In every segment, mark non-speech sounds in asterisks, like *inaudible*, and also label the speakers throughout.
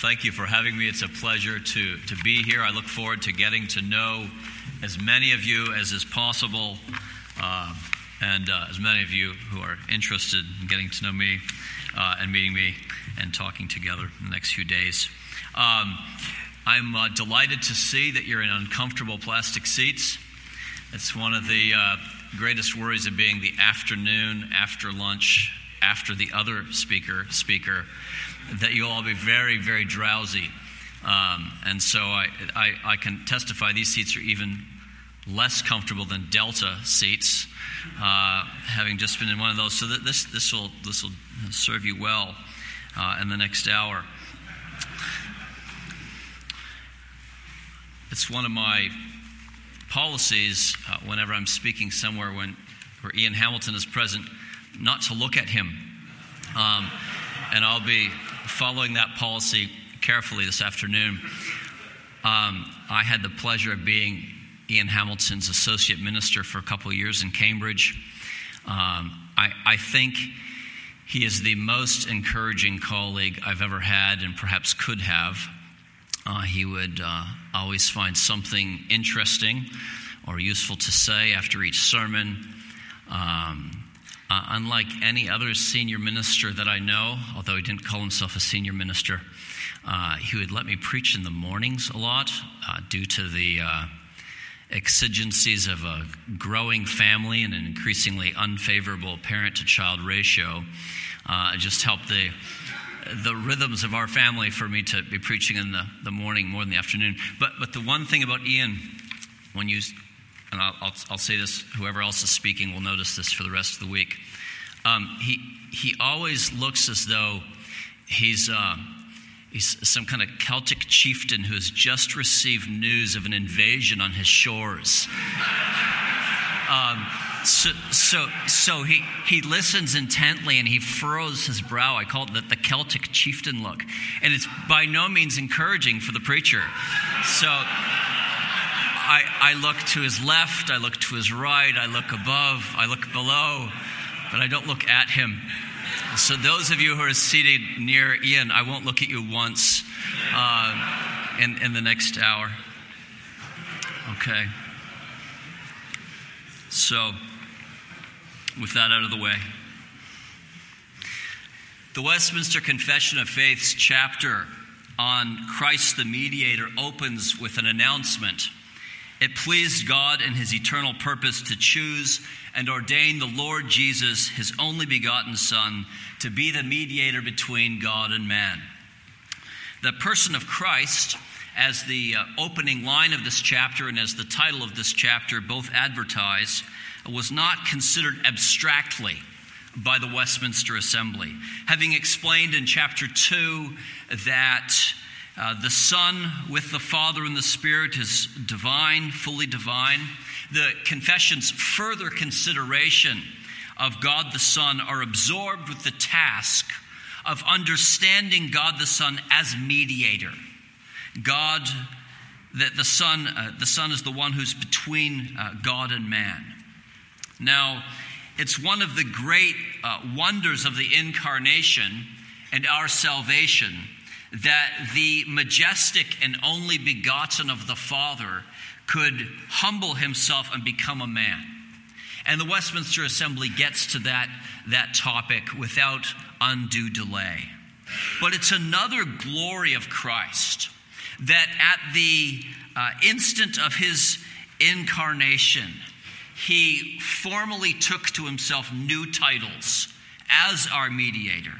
Speaker 1: thank you for having me. It's a pleasure to, to be here. I look forward to getting to know as many of you as is possible, uh, and uh, as many of you who are interested in getting to know me uh, and meeting me and talking together in the next few days. Um, I'm uh, delighted to see that you're in uncomfortable plastic seats. It's one of the uh, greatest worries of being the afternoon, after lunch, after the other speaker speaker that you'll all be very, very drowsy. Um, and so I, I, I, can testify these seats are even less comfortable than Delta seats, uh, having just been in one of those. So that this, this, will, this will serve you well uh, in the next hour. It's one of my policies uh, whenever I'm speaking somewhere when, where Ian Hamilton is present, not to look at him. Um, and I'll be following that policy carefully this afternoon. Um, I had the pleasure of being Ian Hamilton's associate minister for a couple years in Cambridge. Um, I, I, think he is the most encouraging colleague I've ever had and perhaps could have. Uh, he would uh, always find something interesting or useful to say after each sermon. Um, uh, unlike any other senior minister that I know, although he didn't call himself a senior minister, uh, he would let me preach in the mornings a lot uh, due to the uh, exigencies of a growing family and an increasingly unfavorable parent to child ratio. Uh, it just helped the the rhythms of our family for me to be preaching in the, the morning more than the afternoon. But, but the one thing about Ian, when you and I'll, I'll, I'll, say this, whoever else is speaking will notice this for the rest of the week. Um, he, he always looks as though he's, uh, he's some kind of Celtic chieftain who has just received news of an invasion on his shores. Um, so, so, so he, he listens intently and he furrows his brow. I call it the, the Celtic chieftain look. And it's by no means encouraging for the preacher. So, I, I look to his left, I look to his right, I look above, I look below, but I don't look at him. So, those of you who are seated near Ian, I won't look at you once uh, in, in the next hour. Okay. So, with that out of the way, the Westminster Confession of Faith's chapter on Christ the Mediator opens with an announcement it pleased God in his eternal purpose to choose and ordain the Lord Jesus, his only begotten Son, to be the mediator between God and man. The person of Christ, as the uh, opening line of this chapter and as the title of this chapter both advertise, was not considered abstractly by the Westminster Assembly. Having explained in chapter 2 that uh, the Son with the Father and the Spirit is divine, fully divine. The confession's further consideration of God the Son are absorbed with the task of understanding God the Son as mediator. God, that the Son, uh, the Son is the one who's between uh, God and man. Now, it's one of the great uh, wonders of the incarnation and our salvation that the majestic and only begotten of the Father could humble himself and become a man. And the Westminster Assembly gets to that, that topic without undue delay. But it's another glory of Christ that at the uh, instant of his incarnation, he formally took to himself new titles as our mediator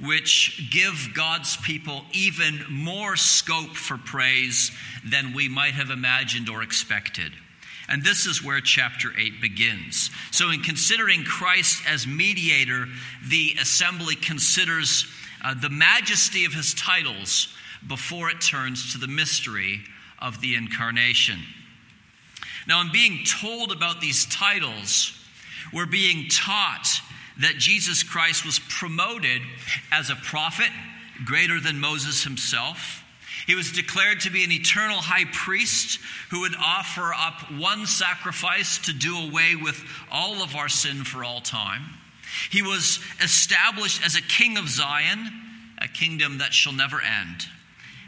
Speaker 1: which give God's people even more scope for praise than we might have imagined or expected. And this is where chapter 8 begins. So, in considering Christ as mediator, the assembly considers uh, the majesty of his titles before it turns to the mystery of the incarnation. Now, in being told about these titles, we're being taught that Jesus Christ was promoted as a prophet greater than Moses himself. He was declared to be an eternal high priest who would offer up one sacrifice to do away with all of our sin for all time. He was established as a king of Zion, a kingdom that shall never end.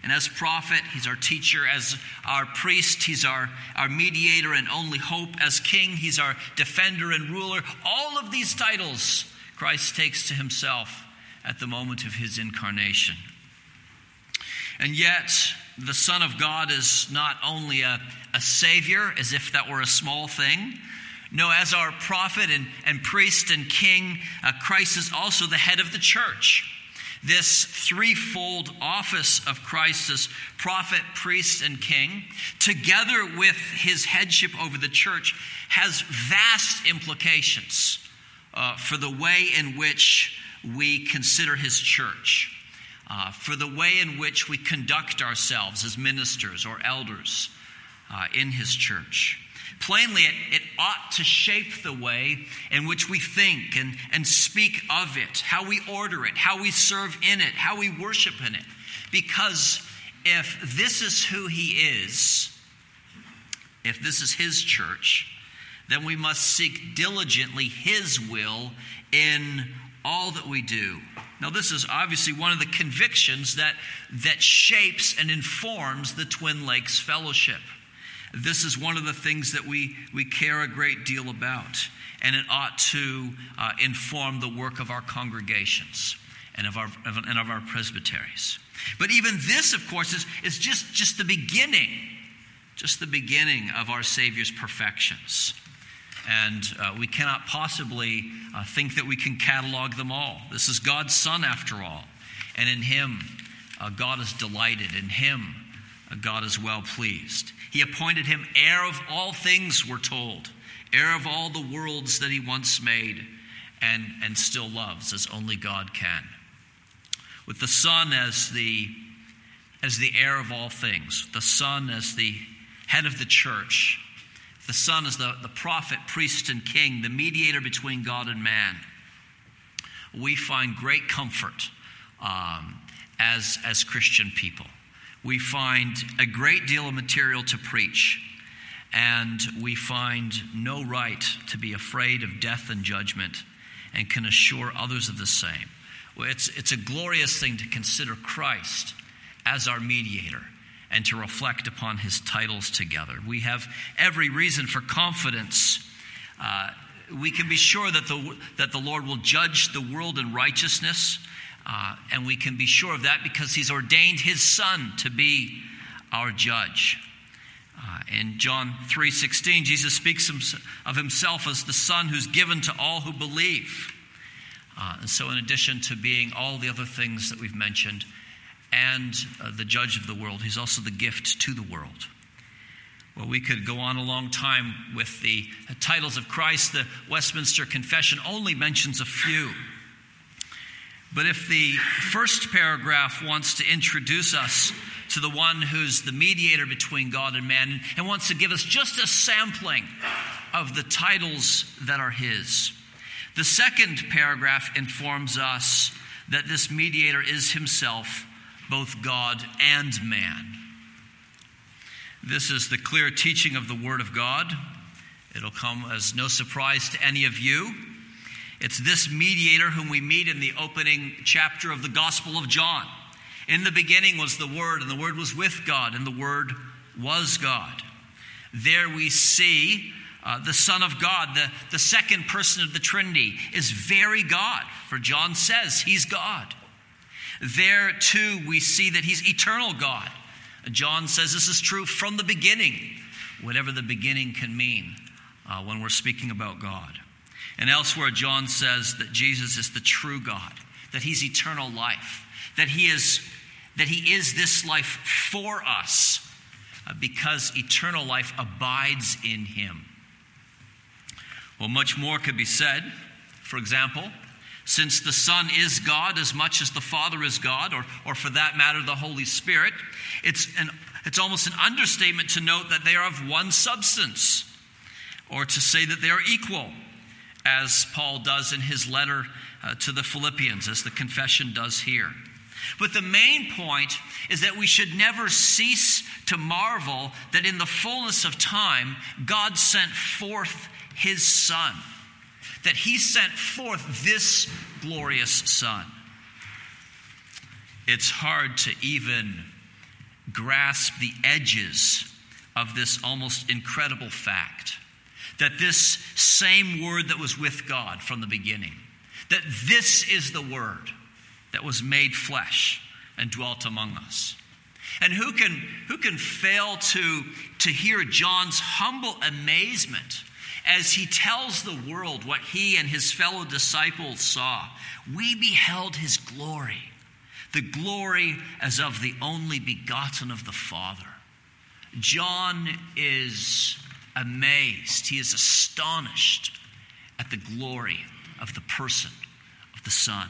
Speaker 1: And as prophet, he's our teacher. As our priest, he's our, our mediator and only hope. As king, he's our defender and ruler. All of these titles Christ takes to himself at the moment of his incarnation. And yet, the Son of God is not only a, a Savior, as if that were a small thing. No, as our prophet and, and priest and king, uh, Christ is also the head of the church. This threefold office of Christ as prophet, priest, and king, together with his headship over the church, has vast implications uh, for the way in which we consider his church, uh, for the way in which we conduct ourselves as ministers or elders uh, in his church. Plainly, it, it ought to shape the way in which we think and, and speak of it, how we order it, how we serve in it, how we worship in it. Because if this is who he is, if this is his church, then we must seek diligently his will in all that we do. Now, this is obviously one of the convictions that, that shapes and informs the Twin Lakes Fellowship. This is one of the things that we, we care a great deal about, and it ought to uh, inform the work of our congregations and of our, of, and of our presbyteries. But even this, of course, is, is just, just the beginning, just the beginning of our Savior's perfections. And uh, we cannot possibly uh, think that we can catalog them all. This is God's Son, after all. And in Him, uh, God is delighted. In Him, God is well pleased. He appointed him heir of all things, we're told, heir of all the worlds that he once made and, and still loves, as only God can. With the Son as the, as the heir of all things, the Son as the head of the church, the Son as the, the prophet, priest, and king, the mediator between God and man, we find great comfort um, as, as Christian people we find a great deal of material to preach, and we find no right to be afraid of death and judgment, and can assure others of the same. It's, it's a glorious thing to consider Christ as our mediator and to reflect upon his titles together. We have every reason for confidence. Uh, we can be sure that the, that the Lord will judge the world in righteousness uh, and we can be sure of that because he's ordained his son to be our judge. Uh, in John 3:16, Jesus speaks of himself as the Son who's given to all who believe. Uh, and so, in addition to being all the other things that we've mentioned, and uh, the judge of the world, he's also the gift to the world. Well, we could go on a long time with the titles of Christ. The Westminster Confession only mentions a few. But if the first paragraph wants to introduce us to the one who's the mediator between God and man and wants to give us just a sampling of the titles that are his, the second paragraph informs us that this mediator is himself both God and man. This is the clear teaching of the Word of God. It'll come as no surprise to any of you it's this mediator whom we meet in the opening chapter of the Gospel of John. In the beginning was the Word, and the Word was with God, and the Word was God. There we see uh, the Son of God, the, the second person of the Trinity, is very God, for John says he's God. There too we see that he's eternal God. John says this is true from the beginning, whatever the beginning can mean uh, when we're speaking about God. And elsewhere, John says that Jesus is the true God, that he's eternal life, that he is, that he is this life for us uh, because eternal life abides in him. Well, much more could be said. For example, since the Son is God as much as the Father is God, or, or for that matter, the Holy Spirit, it's, an, it's almost an understatement to note that they are of one substance, or to say that they are equal as Paul does in his letter uh, to the Philippians, as the confession does here. But the main point is that we should never cease to marvel that in the fullness of time, God sent forth his Son, that he sent forth this glorious Son. It's hard to even grasp the edges of this almost incredible fact that this same word that was with God from the beginning, that this is the word that was made flesh and dwelt among us. And who can, who can fail to, to hear John's humble amazement as he tells the world what he and his fellow disciples saw? We beheld his glory, the glory as of the only begotten of the Father. John is amazed, he is astonished at the glory of the person of the Son.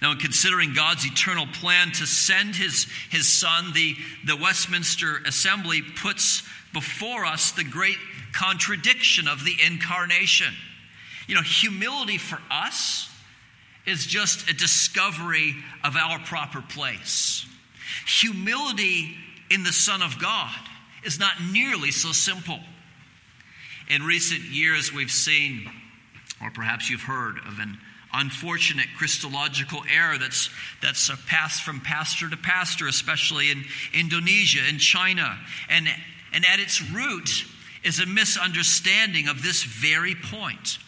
Speaker 1: Now, in considering God's eternal plan to send his, his Son, the, the Westminster Assembly puts before us the great contradiction of the incarnation. You know, humility for us is just a discovery of our proper place. Humility in the Son of God is not nearly so simple. In recent years, we've seen, or perhaps you've heard, of an unfortunate Christological error that's, that's passed from pastor to pastor, especially in Indonesia and China. And, and at its root is a misunderstanding of this very point.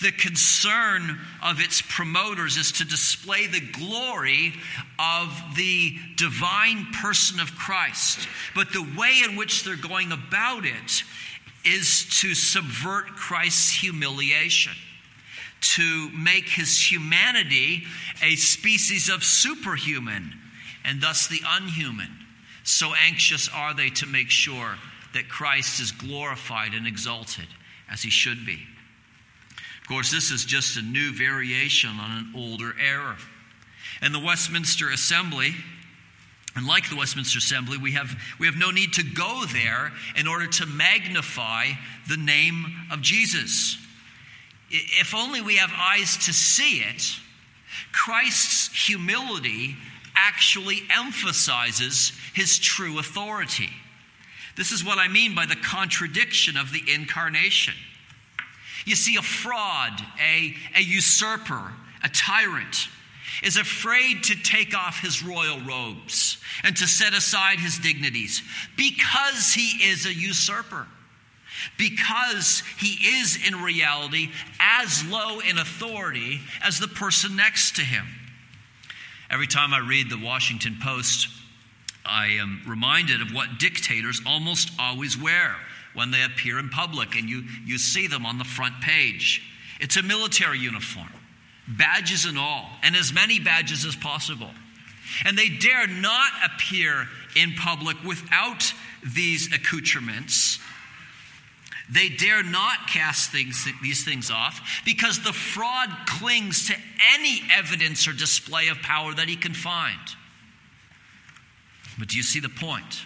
Speaker 1: The concern of its promoters is to display the glory of the divine person of Christ. But the way in which they're going about it is to subvert Christ's humiliation, to make his humanity a species of superhuman and thus the unhuman. So anxious are they to make sure that Christ is glorified and exalted as he should be. Of course, this is just a new variation on an older error. And the Westminster Assembly, and like the Westminster Assembly, we have, we have no need to go there in order to magnify the name of Jesus. If only we have eyes to see it, Christ's humility actually emphasizes his true authority. This is what I mean by the contradiction of the incarnation. You see, a fraud, a, a usurper, a tyrant is afraid to take off his royal robes and to set aside his dignities because he is a usurper. Because he is in reality as low in authority as the person next to him. Every time I read the Washington Post, I am reminded of what dictators almost always wear when they appear in public and you, you see them on the front page. It's a military uniform, badges and all, and as many badges as possible. And they dare not appear in public without these accoutrements. They dare not cast things, these things off because the fraud clings to any evidence or display of power that he can find. But do you see the point?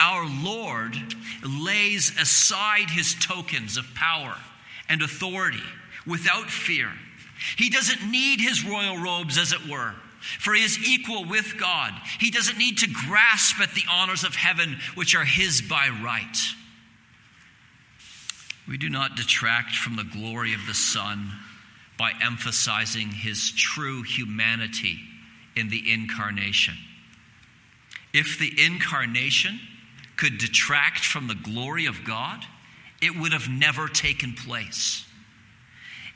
Speaker 1: Our Lord lays aside his tokens of power and authority without fear. He doesn't need his royal robes, as it were, for he is equal with God. He doesn't need to grasp at the honors of heaven, which are his by right. We do not detract from the glory of the Son by emphasizing his true humanity in the incarnation. If the incarnation could detract from the glory of God, it would have never taken place.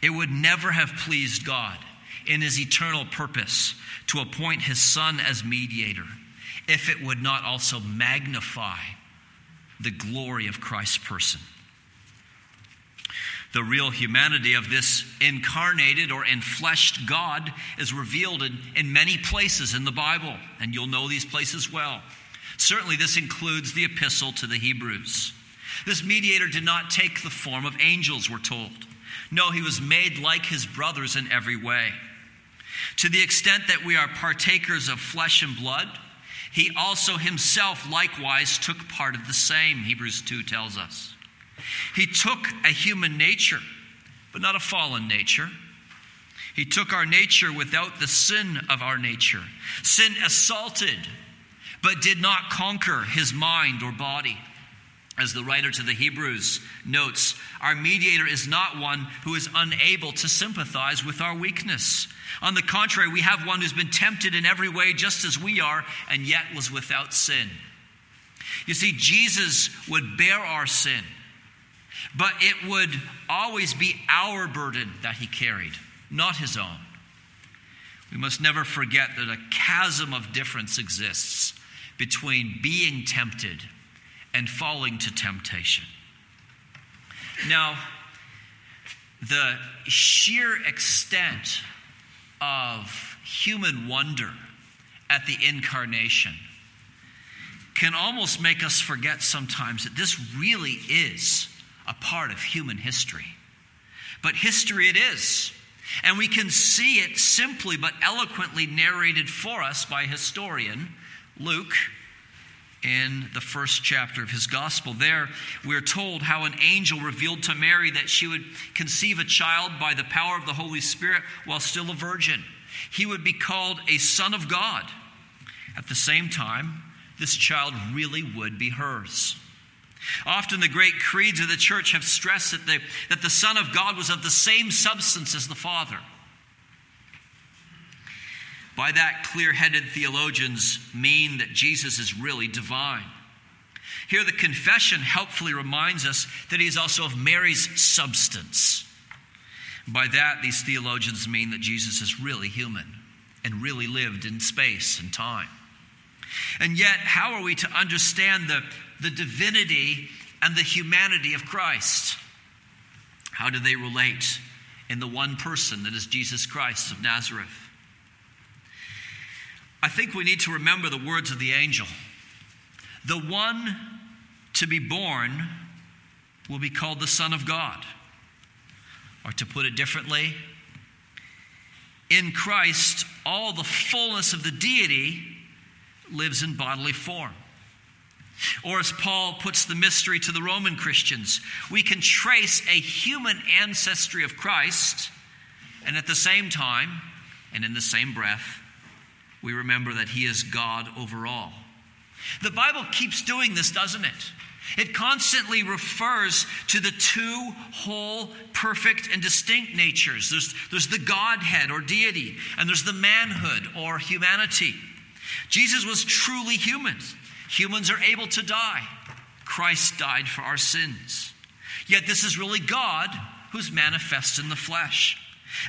Speaker 1: It would never have pleased God in his eternal purpose to appoint his Son as mediator if it would not also magnify the glory of Christ's person. The real humanity of this incarnated or enfleshed God is revealed in, in many places in the Bible, and you'll know these places well. Certainly, this includes the epistle to the Hebrews. This mediator did not take the form of angels, we're told. No, he was made like his brothers in every way. To the extent that we are partakers of flesh and blood, he also himself likewise took part of the same, Hebrews 2 tells us. He took a human nature, but not a fallen nature. He took our nature without the sin of our nature. Sin assaulted but did not conquer his mind or body. As the writer to the Hebrews notes, our mediator is not one who is unable to sympathize with our weakness. On the contrary, we have one who's been tempted in every way just as we are, and yet was without sin. You see, Jesus would bear our sin, but it would always be our burden that he carried, not his own. We must never forget that a chasm of difference exists between being tempted and falling to temptation. Now, the sheer extent of human wonder at the incarnation can almost make us forget sometimes that this really is a part of human history. But history it is. And we can see it simply but eloquently narrated for us by historian Luke in the first chapter of his gospel. There, we're told how an angel revealed to Mary that she would conceive a child by the power of the Holy Spirit while still a virgin. He would be called a son of God. At the same time, this child really would be hers. Often the great creeds of the church have stressed that the, that the Son of God was of the same substance as the Father. By that, clear headed theologians mean that Jesus is really divine. Here, the confession helpfully reminds us that he is also of Mary's substance. By that, these theologians mean that Jesus is really human and really lived in space and time. And yet, how are we to understand the, the divinity and the humanity of Christ? How do they relate in the one person that is Jesus Christ of Nazareth? I think we need to remember the words of the angel. The one to be born will be called the Son of God. Or to put it differently, in Christ, all the fullness of the deity lives in bodily form. Or, as Paul puts the mystery to the Roman Christians, we can trace a human ancestry of Christ, and at the same time, and in the same breath, we remember that He is God over all. The Bible keeps doing this, doesn't it? It constantly refers to the two whole, perfect, and distinct natures. There's, there's the Godhead or deity, and there's the manhood or humanity. Jesus was truly human. Humans are able to die. Christ died for our sins. Yet this is really God who's manifest in the flesh.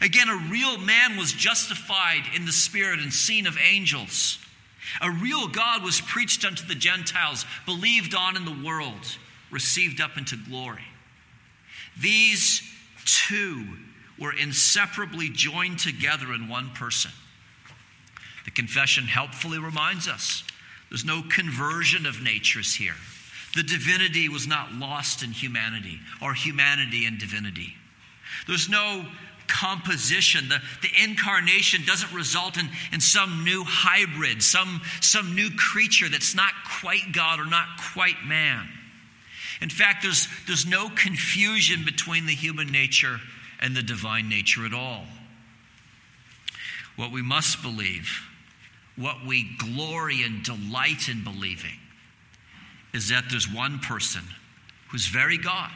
Speaker 1: Again, a real man was justified in the Spirit and seen of angels. A real God was preached unto the Gentiles, believed on in the world, received up into glory. These two were inseparably joined together in one person. The confession helpfully reminds us there's no conversion of natures here. The divinity was not lost in humanity, or humanity in divinity. There's no composition. The, the incarnation doesn't result in, in some new hybrid, some, some new creature that's not quite God or not quite man. In fact, there's, there's no confusion between the human nature and the divine nature at all. What we must believe, what we glory and delight in believing, is that there's one person who's very God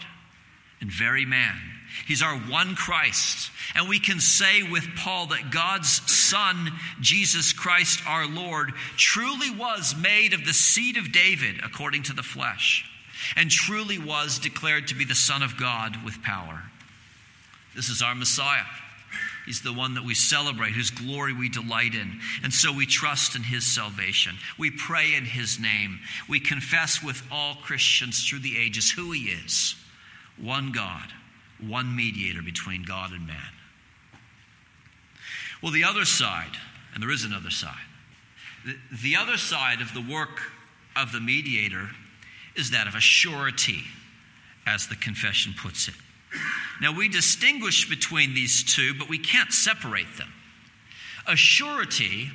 Speaker 1: and very man He's our one Christ. And we can say with Paul that God's Son, Jesus Christ our Lord, truly was made of the seed of David according to the flesh, and truly was declared to be the Son of God with power. This is our Messiah. He's the one that we celebrate, whose glory we delight in. And so we trust in his salvation. We pray in his name. We confess with all Christians through the ages who he is one God one mediator between God and man. Well, the other side, and there is another side, the, the other side of the work of the mediator is that of a surety, as the confession puts it. Now, we distinguish between these two, but we can't separate them. A surety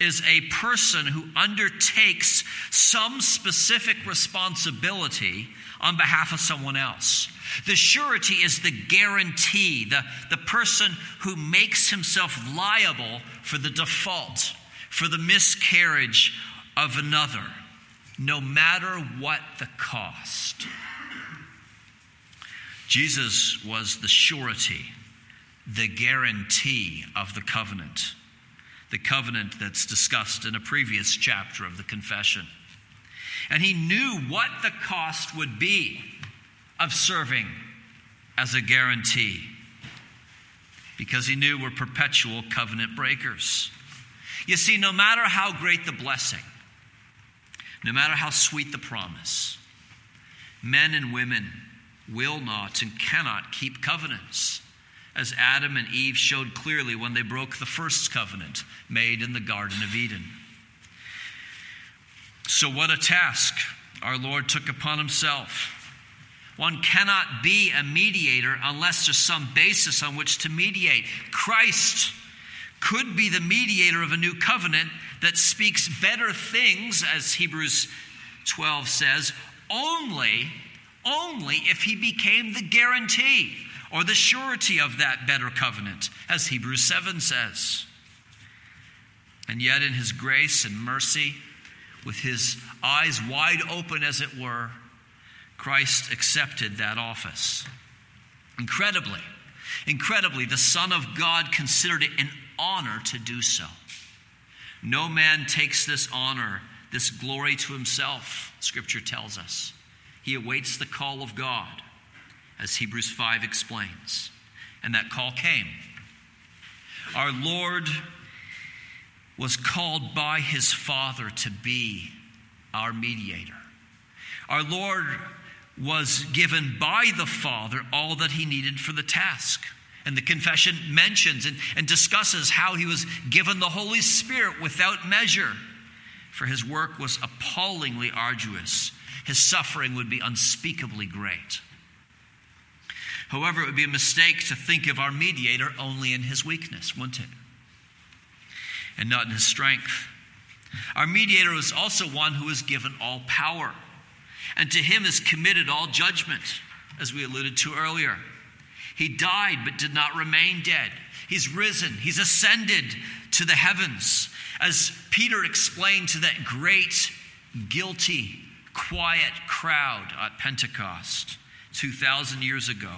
Speaker 1: is a person who undertakes some specific responsibility on behalf of someone else. The surety is the guarantee, the, the person who makes himself liable for the default, for the miscarriage of another. no matter what the cost. Jesus was the surety, the guarantee of the covenant, the covenant that's discussed in a previous chapter of the confession. And he knew what the cost would be of serving as a guarantee because he knew we're perpetual covenant breakers. You see, no matter how great the blessing, no matter how sweet the promise, men and women will not and cannot keep covenants, as Adam and Eve showed clearly when they broke the first covenant made in the Garden of Eden. So, what a task our Lord took upon himself. One cannot be a mediator unless there's some basis on which to mediate. Christ could be the mediator of a new covenant that speaks better things, as Hebrews 12 says, only only if he became the guarantee or the surety of that better covenant, as Hebrews 7 says. And yet, in his grace and mercy, with his eyes wide open, as it were, Christ accepted that office. Incredibly, incredibly, the Son of God considered it an honor to do so. No man takes this honor, this glory to himself, Scripture tells us. He awaits the call of God, as Hebrews 5 explains. And that call came. Our Lord was called by his Father to be our mediator. Our Lord was given by the Father all that he needed for the task. And the confession mentions and, and discusses how he was given the Holy Spirit without measure, for his work was appallingly arduous his suffering would be unspeakably great. However, it would be a mistake to think of our mediator only in his weakness, wouldn't it? And not in his strength. Our mediator is also one who is given all power, and to him is committed all judgment, as we alluded to earlier. He died but did not remain dead. He's risen, he's ascended to the heavens. As Peter explained to that great, guilty, quiet crowd at Pentecost 2,000 years ago.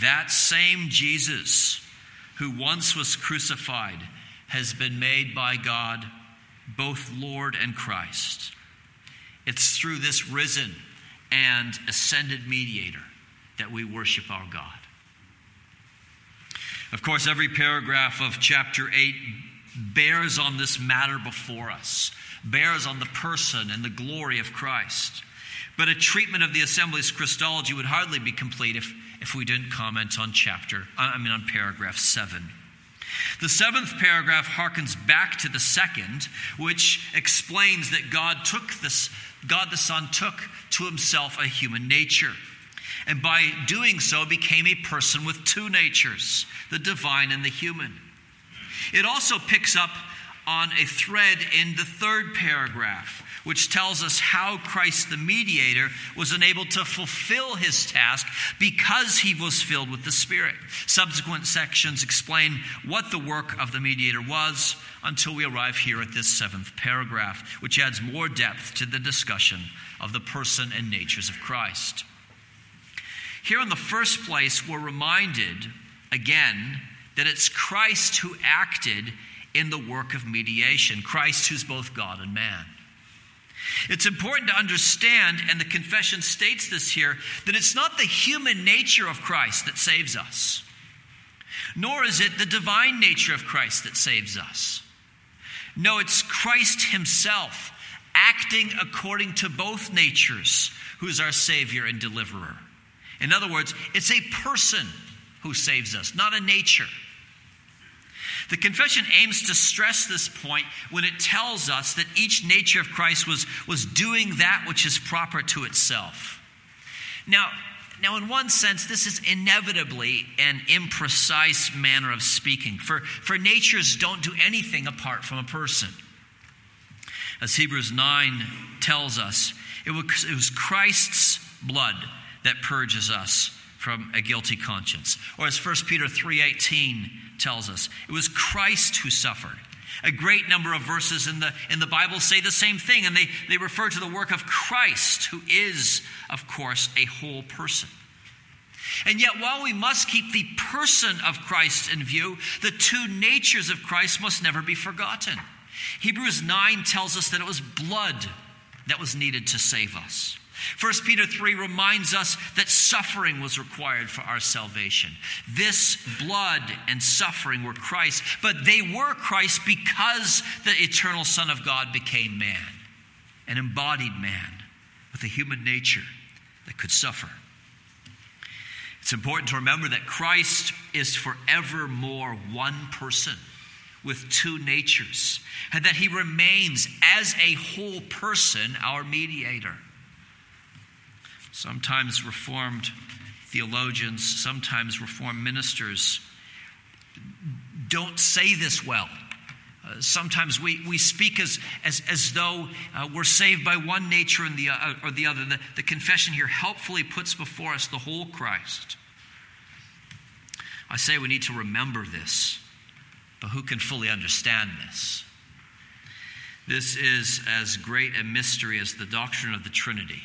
Speaker 1: That same Jesus who once was crucified has been made by God both Lord and Christ. It's through this risen and ascended mediator that we worship our God. Of course, every paragraph of chapter 8 bears on this matter before us bears on the person and the glory of Christ. But a treatment of the Assembly's Christology would hardly be complete if, if we didn't comment on chapter, I mean on paragraph 7. The seventh paragraph harkens back to the second, which explains that God took this, God the Son took to himself a human nature. And by doing so, became a person with two natures, the divine and the human. It also picks up on a thread in the third paragraph, which tells us how Christ the mediator was enabled to fulfill his task because he was filled with the Spirit. Subsequent sections explain what the work of the mediator was until we arrive here at this seventh paragraph, which adds more depth to the discussion of the person and natures of Christ. Here, in the first place, we're reminded again that it's Christ who acted in the work of mediation, Christ who's both God and man. It's important to understand, and the confession states this here, that it's not the human nature of Christ that saves us, nor is it the divine nature of Christ that saves us. No, it's Christ Himself acting according to both natures who is our Savior and deliverer. In other words, it's a person who saves us, not a nature. The confession aims to stress this point when it tells us that each nature of Christ was, was doing that which is proper to itself. Now, now, in one sense, this is inevitably an imprecise manner of speaking, for, for natures don't do anything apart from a person. As Hebrews 9 tells us, it was, it was Christ's blood that purges us from a guilty conscience. Or as 1 Peter 3:18 tells us, it was Christ who suffered A great number of verses in the, in the Bible say the same thing, and they, they refer to the work of Christ, who is, of course, a whole person. And yet, while we must keep the person of Christ in view, the two natures of Christ must never be forgotten. Hebrews 9 tells us that it was blood that was needed to save us. 1 Peter 3 reminds us that suffering was required for our salvation. This blood and suffering were Christ, but they were Christ because the eternal Son of God became man, an embodied man with a human nature that could suffer. It's important to remember that Christ is forevermore one person with two natures, and that he remains as a whole person our mediator. Sometimes Reformed theologians, sometimes Reformed ministers don't say this well. Uh, sometimes we, we speak as, as, as though uh, we're saved by one nature and the, uh, or the other. The, the confession here helpfully puts before us the whole Christ. I say we need to remember this, but who can fully understand this? This is as great a mystery as the doctrine of the Trinity.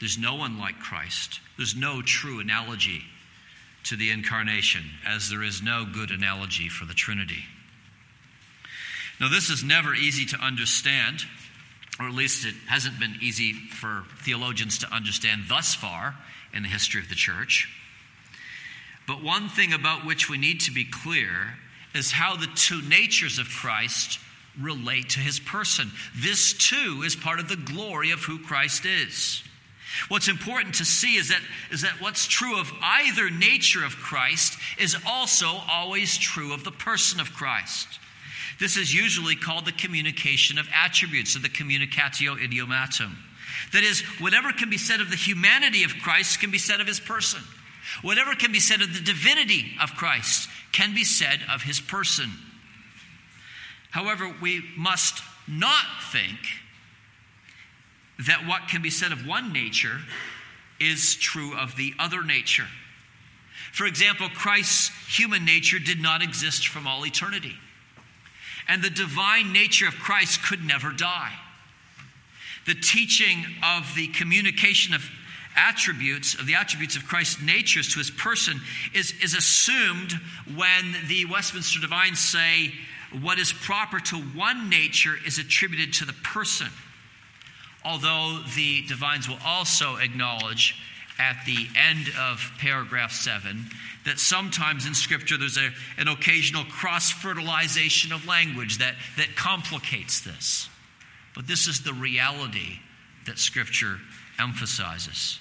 Speaker 1: There's no one like Christ. There's no true analogy to the incarnation, as there is no good analogy for the Trinity. Now, this is never easy to understand, or at least it hasn't been easy for theologians to understand thus far in the history of the church. But one thing about which we need to be clear is how the two natures of Christ relate to his person. This too is part of the glory of who Christ is. What's important to see is that, is that what's true of either nature of Christ is also always true of the person of Christ. This is usually called the communication of attributes, or the communicatio idiomatum. That is, whatever can be said of the humanity of Christ can be said of his person. Whatever can be said of the divinity of Christ can be said of his person. However, we must not think that what can be said of one nature is true of the other nature. For example, Christ's human nature did not exist from all eternity. And the divine nature of Christ could never die. The teaching of the communication of attributes, of the attributes of Christ's natures to his person, is, is assumed when the Westminster Divines say what is proper to one nature is attributed to the person although the divines will also acknowledge at the end of paragraph 7 that sometimes in Scripture there's a, an occasional cross fertilization of language that, that complicates this. But this is the reality that Scripture emphasizes.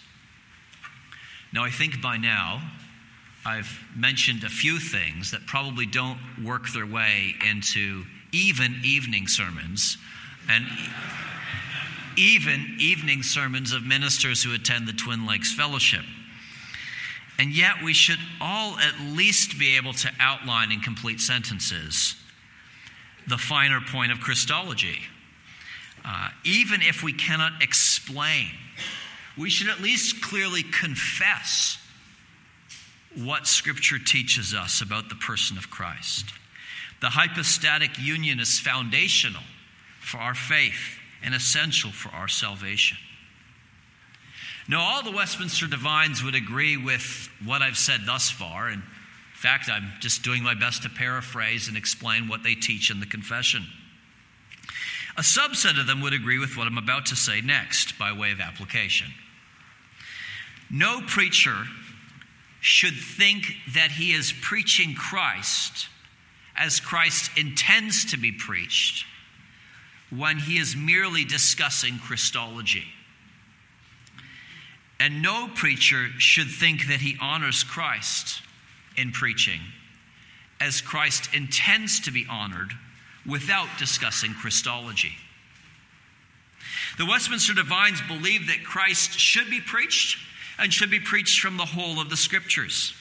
Speaker 1: Now, I think by now I've mentioned a few things that probably don't work their way into even evening sermons. And even evening sermons of ministers who attend the Twin Lakes Fellowship. And yet, we should all at least be able to outline in complete sentences the finer point of Christology. Uh, even if we cannot explain, we should at least clearly confess what Scripture teaches us about the person of Christ. The hypostatic union is foundational for our faith and essential for our salvation. Now, all the Westminster Divines would agree with what I've said thus far. In fact, I'm just doing my best to paraphrase and explain what they teach in the confession. A subset of them would agree with what I'm about to say next by way of application. No preacher should think that he is preaching Christ as Christ intends to be preached when he is merely discussing Christology. And no preacher should think that he honors Christ in preaching as Christ intends to be honored without discussing Christology. The Westminster Divines believe that Christ should be preached and should be preached from the whole of the Scriptures.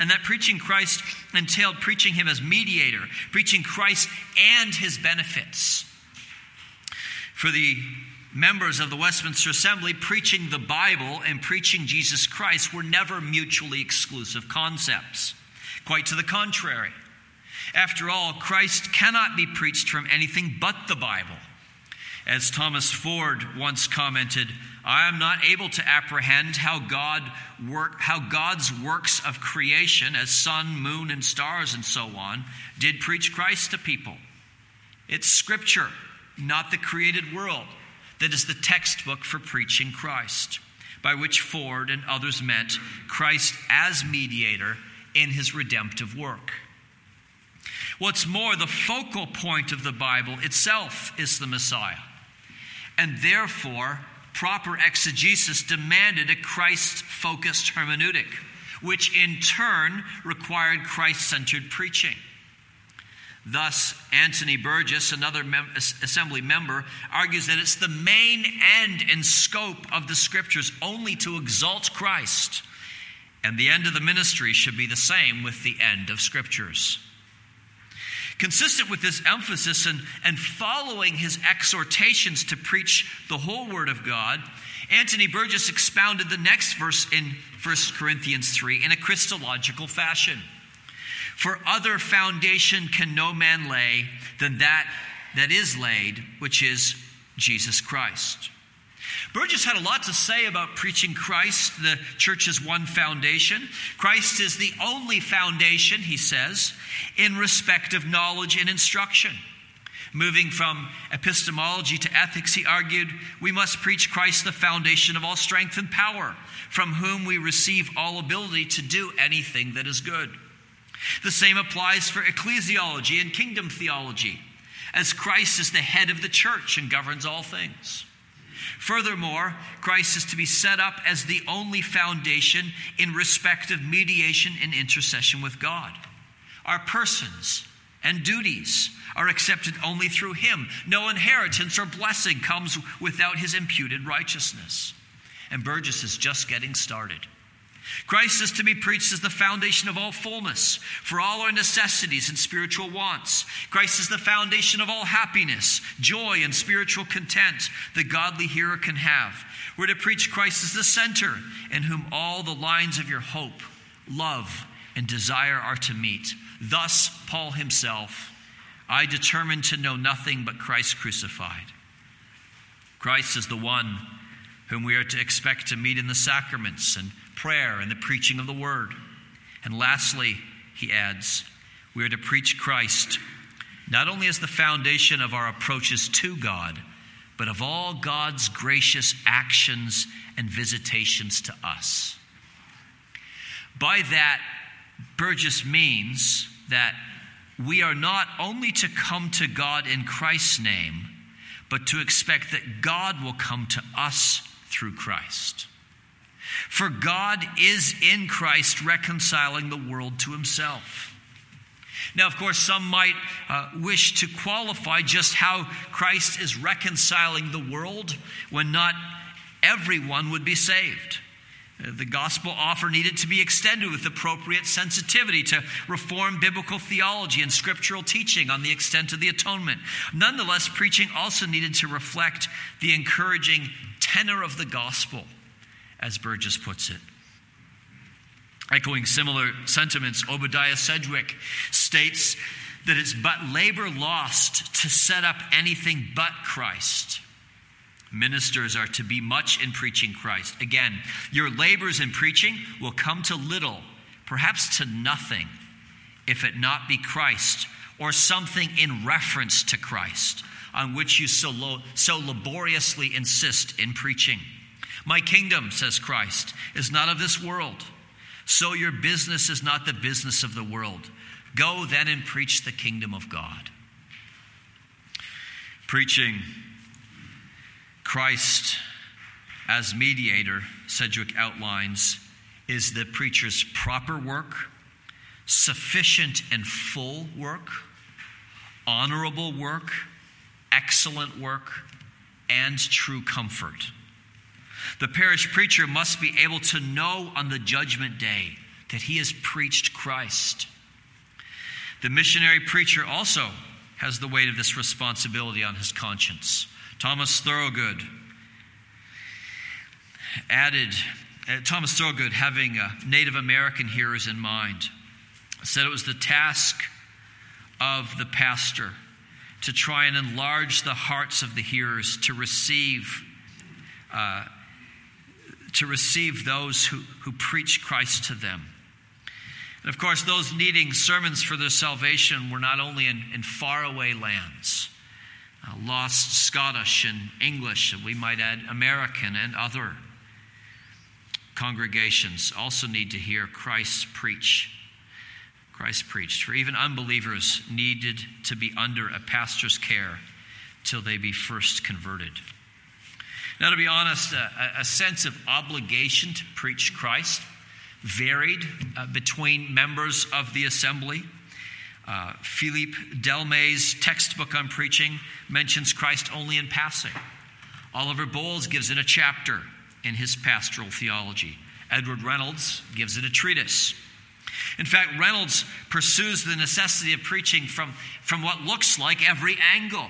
Speaker 1: And that preaching Christ entailed preaching him as mediator, preaching Christ and his benefits for the members of the Westminster Assembly, preaching the Bible and preaching Jesus Christ were never mutually exclusive concepts. Quite to the contrary. After all, Christ cannot be preached from anything but the Bible. As Thomas Ford once commented, I am not able to apprehend how God work how God's works of creation as sun, moon and stars and so on did preach Christ to people. It's scripture, not the created world, that is the textbook for preaching Christ, by which Ford and others meant Christ as mediator in his redemptive work. What's more, the focal point of the Bible itself is the Messiah. And therefore, proper exegesis demanded a Christ focused hermeneutic, which in turn required Christ centered preaching. Thus, Anthony Burgess, another mem- assembly member, argues that it's the main end and scope of the scriptures only to exalt Christ, and the end of the ministry should be the same with the end of scriptures. Consistent with this emphasis and, and following his exhortations to preach the whole Word of God, Anthony Burgess expounded the next verse in 1 Corinthians 3 in a Christological fashion. For other foundation can no man lay than that that is laid, which is Jesus Christ. Burgess had a lot to say about preaching Christ, the church's one foundation. Christ is the only foundation, he says, in respect of knowledge and instruction. Moving from epistemology to ethics, he argued, we must preach Christ, the foundation of all strength and power, from whom we receive all ability to do anything that is good. The same applies for ecclesiology and kingdom theology, as Christ is the head of the church and governs all things. Furthermore, Christ is to be set up as the only foundation in respect of mediation and intercession with God. Our persons and duties are accepted only through Him. No inheritance or blessing comes without His imputed righteousness. And Burgess is just getting started. Christ is to be preached as the foundation of all fullness for all our necessities and spiritual wants. Christ is the foundation of all happiness, joy, and spiritual content the godly hearer can have. We're to preach Christ as the center in whom all the lines of your hope, love, and desire are to meet. Thus, Paul himself, I determined to know nothing but Christ crucified. Christ is the one whom we are to expect to meet in the sacraments and prayer and the preaching of the word. And lastly, he adds, we are to preach Christ not only as the foundation of our approaches to God, but of all God's gracious actions and visitations to us. By that, Burgess means that we are not only to come to God in Christ's name, but to expect that God will come to us through Christ. For God is in Christ reconciling the world to himself. Now, of course, some might uh, wish to qualify just how Christ is reconciling the world when not everyone would be saved. Uh, the gospel offer needed to be extended with appropriate sensitivity to reform biblical theology and scriptural teaching on the extent of the atonement. Nonetheless, preaching also needed to reflect the encouraging tenor of the gospel as Burgess puts it. Echoing similar sentiments, Obadiah Sedgwick states that it's but labor lost to set up anything but Christ. Ministers are to be much in preaching Christ. Again, your labors in preaching will come to little, perhaps to nothing, if it not be Christ or something in reference to Christ on which you so, lo- so laboriously insist in preaching. My kingdom, says Christ, is not of this world. So your business is not the business of the world. Go then and preach the kingdom of God. Preaching Christ as mediator, Sedgwick outlines, is the preacher's proper work, sufficient and full work, honorable work, excellent work, and true comfort. The parish preacher must be able to know on the judgment day that he has preached Christ. The missionary preacher also has the weight of this responsibility on his conscience. Thomas Thorowgood added, uh, Thomas Thorowgood, having uh, Native American hearers in mind, said it was the task of the pastor to try and enlarge the hearts of the hearers to receive. Uh, to receive those who, who preach Christ to them. And of course, those needing sermons for their salvation were not only in, in faraway lands, uh, lost Scottish and English, and we might add American and other congregations also need to hear Christ preach. Christ preached. For even unbelievers needed to be under a pastor's care till they be first converted. Now, to be honest, a, a sense of obligation to preach Christ varied uh, between members of the assembly. Uh, Philippe Delmé's textbook on preaching mentions Christ only in passing. Oliver Bowles gives it a chapter in his pastoral theology. Edward Reynolds gives it a treatise. In fact, Reynolds pursues the necessity of preaching from, from what looks like every angle.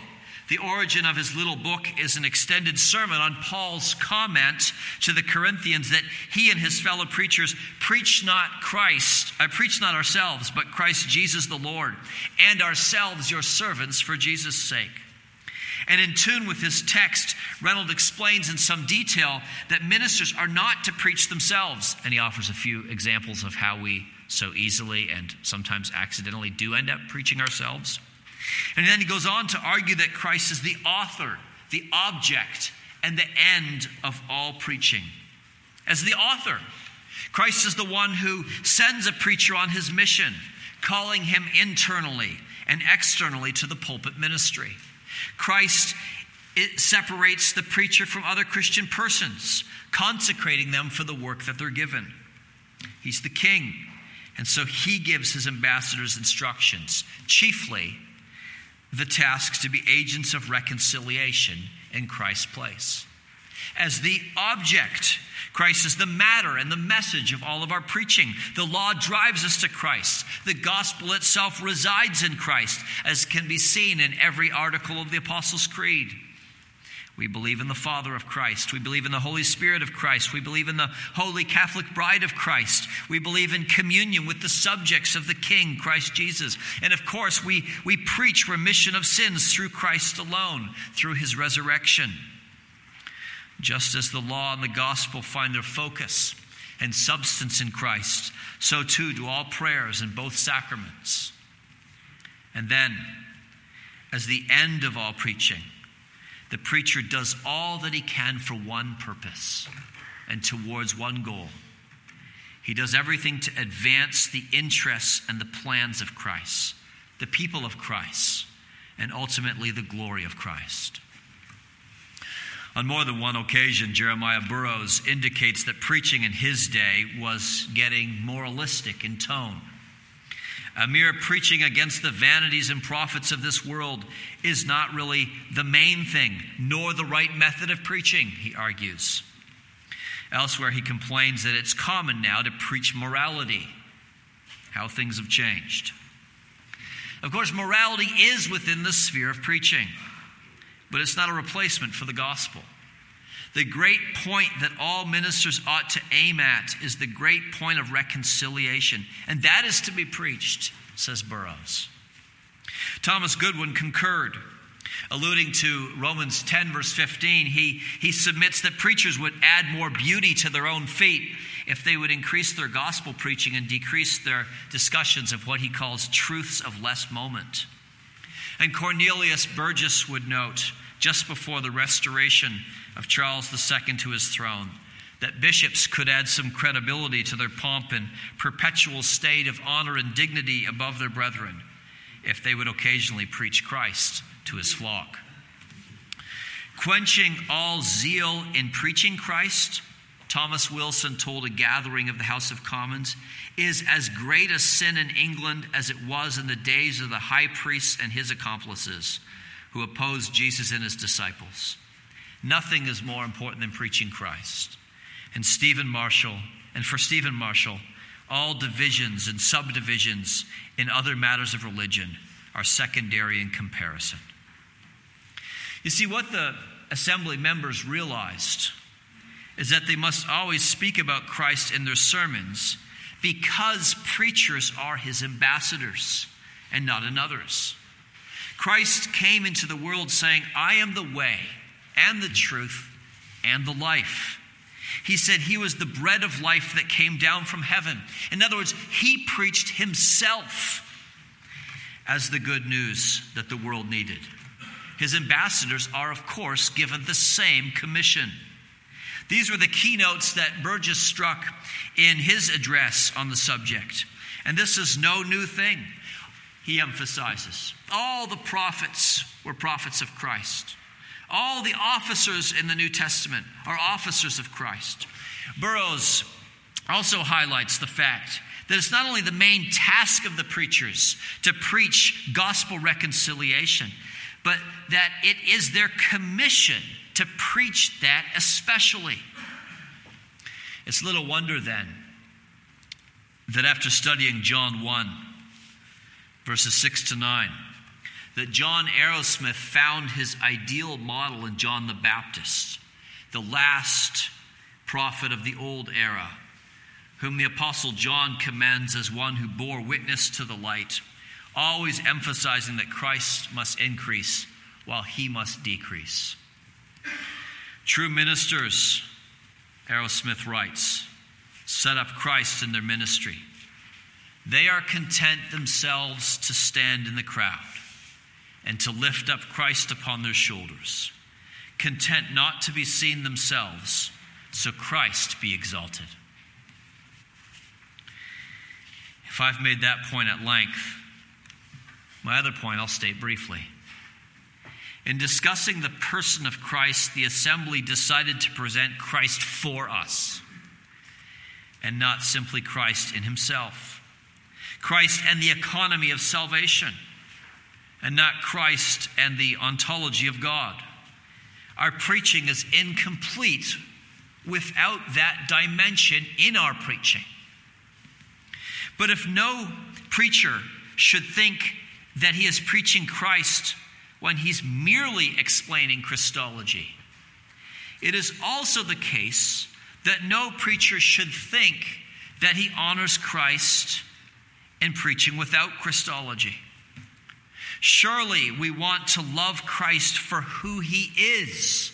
Speaker 1: The origin of his little book is an extended sermon on Paul's comment to the Corinthians that he and his fellow preachers preach not Christ, I uh, preach not ourselves, but Christ Jesus the Lord, and ourselves your servants for Jesus' sake. And in tune with his text, Reynolds explains in some detail that ministers are not to preach themselves. And he offers a few examples of how we so easily and sometimes accidentally do end up preaching ourselves. And then he goes on to argue that Christ is the author, the object, and the end of all preaching. As the author, Christ is the one who sends a preacher on his mission, calling him internally and externally to the pulpit ministry. Christ it separates the preacher from other Christian persons, consecrating them for the work that they're given. He's the king, and so he gives his ambassadors instructions, chiefly the task to be agents of reconciliation in Christ's place. As the object, Christ is the matter and the message of all of our preaching. The law drives us to Christ. The gospel itself resides in Christ, as can be seen in every article of the Apostles' Creed. We believe in the Father of Christ. We believe in the Holy Spirit of Christ. We believe in the Holy Catholic Bride of Christ. We believe in communion with the subjects of the King, Christ Jesus. And of course, we, we preach remission of sins through Christ alone, through his resurrection. Just as the law and the gospel find their focus and substance in Christ, so too do all prayers and both sacraments. And then, as the end of all preaching, the preacher does all that he can for one purpose and towards one goal. He does everything to advance the interests and the plans of Christ, the people of Christ, and ultimately the glory of Christ. On more than one occasion, Jeremiah Burroughs indicates that preaching in his day was getting moralistic in tone. A mere preaching against the vanities and profits of this world is not really the main thing, nor the right method of preaching, he argues. Elsewhere, he complains that it's common now to preach morality, how things have changed. Of course, morality is within the sphere of preaching, but it's not a replacement for the gospel. The great point that all ministers ought to aim at is the great point of reconciliation, and that is to be preached, says Burroughs. Thomas Goodwin concurred. Alluding to Romans 10, verse 15, he, he submits that preachers would add more beauty to their own feet if they would increase their gospel preaching and decrease their discussions of what he calls truths of less moment. And Cornelius Burgess would note, just before the restoration of Charles II to his throne, that bishops could add some credibility to their pomp and perpetual state of honor and dignity above their brethren if they would occasionally preach Christ to his flock. Quenching all zeal in preaching Christ, Thomas Wilson told a gathering of the House of Commons, is as great a sin in England as it was in the days of the high priests and his accomplices who opposed Jesus and his disciples. Nothing is more important than preaching Christ. And Stephen Marshall, and for Stephen Marshall, all divisions and subdivisions in other matters of religion are secondary in comparison. You see, what the assembly members realized is that they must always speak about Christ in their sermons because preachers are his ambassadors and not in others. Christ came into the world saying, I am the way and the truth and the life. He said he was the bread of life that came down from heaven. In other words, he preached himself as the good news that the world needed. His ambassadors are, of course, given the same commission. These were the keynotes that Burgess struck in his address on the subject. And this is no new thing, he emphasizes. All the prophets were prophets of Christ. All the officers in the New Testament are officers of Christ. Burroughs also highlights the fact that it's not only the main task of the preachers to preach gospel reconciliation, but that it is their commission to preach that especially. It's little wonder then that after studying John 1, verses 6 to 9, that John Arrowsmith found his ideal model in John the Baptist, the last prophet of the old era, whom the Apostle John commends as one who bore witness to the light, always emphasizing that Christ must increase while he must decrease. True ministers, Arrowsmith writes, set up Christ in their ministry. They are content themselves to stand in the crowd and to lift up Christ upon their shoulders, content not to be seen themselves, so Christ be exalted. If I've made that point at length, my other point I'll state briefly. In discussing the person of Christ, the assembly decided to present Christ for us and not simply Christ in himself. Christ and the economy of salvation and not Christ and the ontology of God. Our preaching is incomplete without that dimension in our preaching. But if no preacher should think that he is preaching Christ when he's merely explaining Christology, it is also the case that no preacher should think that he honors Christ in preaching without Christology. Surely we want to love Christ for who he is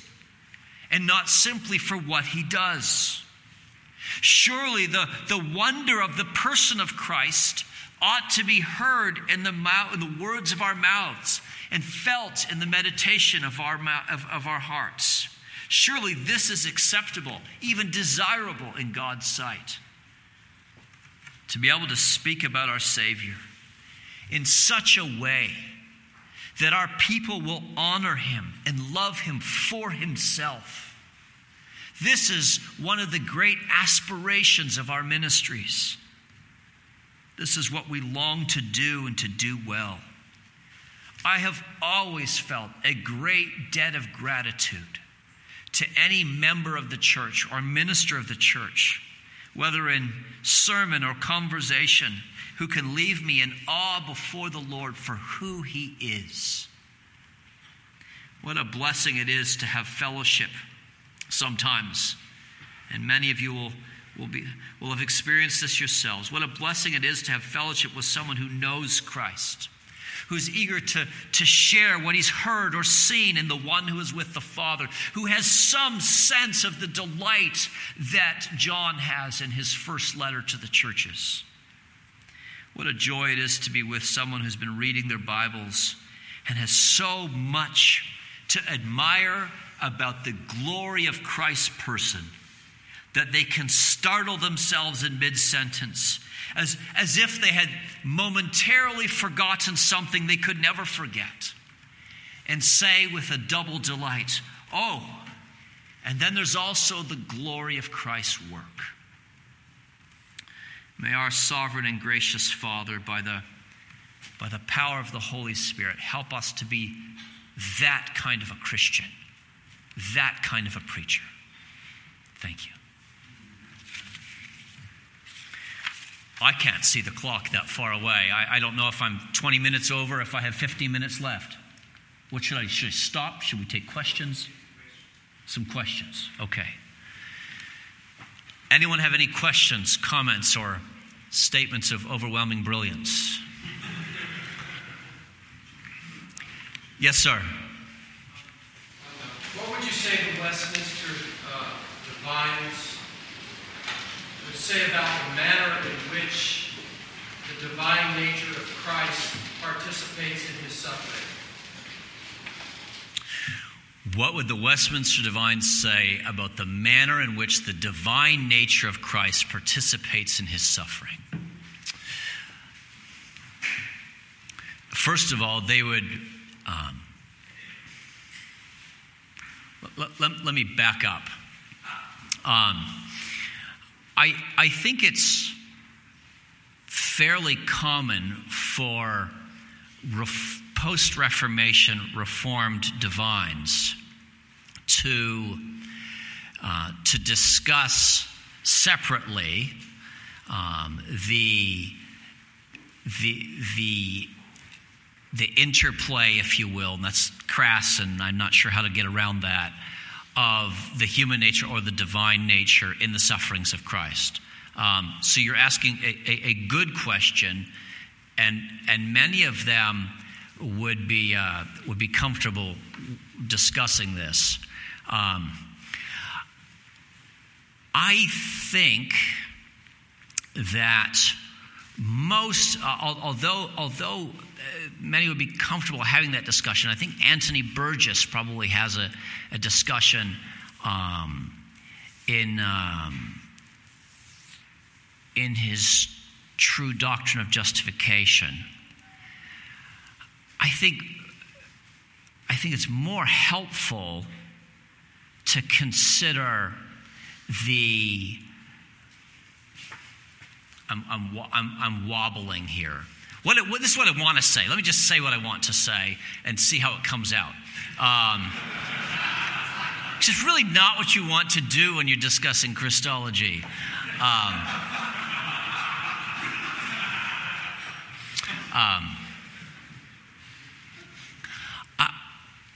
Speaker 1: and not simply for what he does. Surely the, the wonder of the person of Christ ought to be heard in the, mouth, in the words of our mouths and felt in the meditation of our, of, of our hearts. Surely this is acceptable, even desirable in God's sight. To be able to speak about our Savior in such a way that our people will honor him and love him for himself. This is one of the great aspirations of our ministries. This is what we long to do and to do well. I have always felt a great debt of gratitude to any member of the church or minister of the church, whether in sermon or conversation, who can leave me in awe before the Lord for who He is. What a blessing it is to have fellowship sometimes. And many of you will, will, be, will have experienced this yourselves. What a blessing it is to have fellowship with someone who knows Christ, who's eager to, to share what he's heard or seen in the one who is with the Father, who has some sense of the delight that John has in his first letter to the churches. What a joy it is to be with someone who's been reading their Bibles and has so much to admire about the glory of Christ's person that they can startle themselves in mid sentence as, as if they had momentarily forgotten something they could never forget and say with a double delight, Oh, and then there's also the glory of Christ's work. May our sovereign and gracious Father, by the, by the power of the Holy Spirit, help us to be that kind of a Christian, that kind of a preacher. Thank you. I can't see the clock that far away. I, I, don't know if I'm 20 minutes over, if I have 15 minutes left. What should I, should I stop? Should we take questions? Some questions. Okay. Anyone have any questions, comments, or statements of overwhelming brilliance? Yes, sir.
Speaker 2: What would you say the Westminster uh, divines would say about the manner in which the divine nature of Christ participates in his suffering?
Speaker 1: What would the Westminster Divines say about the manner in which the divine nature of Christ participates in his suffering? First of all, they would. Um, let, let, let, me back up. Um, I, I think it's fairly common for ref, post Reformation Reformed divines to, uh, to discuss separately um, the, the, the, the interplay, if you will, and that's crass, and I'm not sure how to get around that, of the human nature or the divine nature in the sufferings of Christ. Um, so you're asking a, a, a, good question, and, and many of them would be, uh, would be comfortable discussing this. Um, I think that most, uh, although, although uh, many would be comfortable having that discussion, I think Anthony Burgess probably has a, a discussion um, in, um, in his true doctrine of justification. I think, I think it's more helpful to consider the. I'm, I'm, I'm, I'm wobbling here. What, what, this is what I want to say. Let me just say what I want to say and see how it comes out. Um, it's really not what you want to do when you're discussing Christology. Um, um,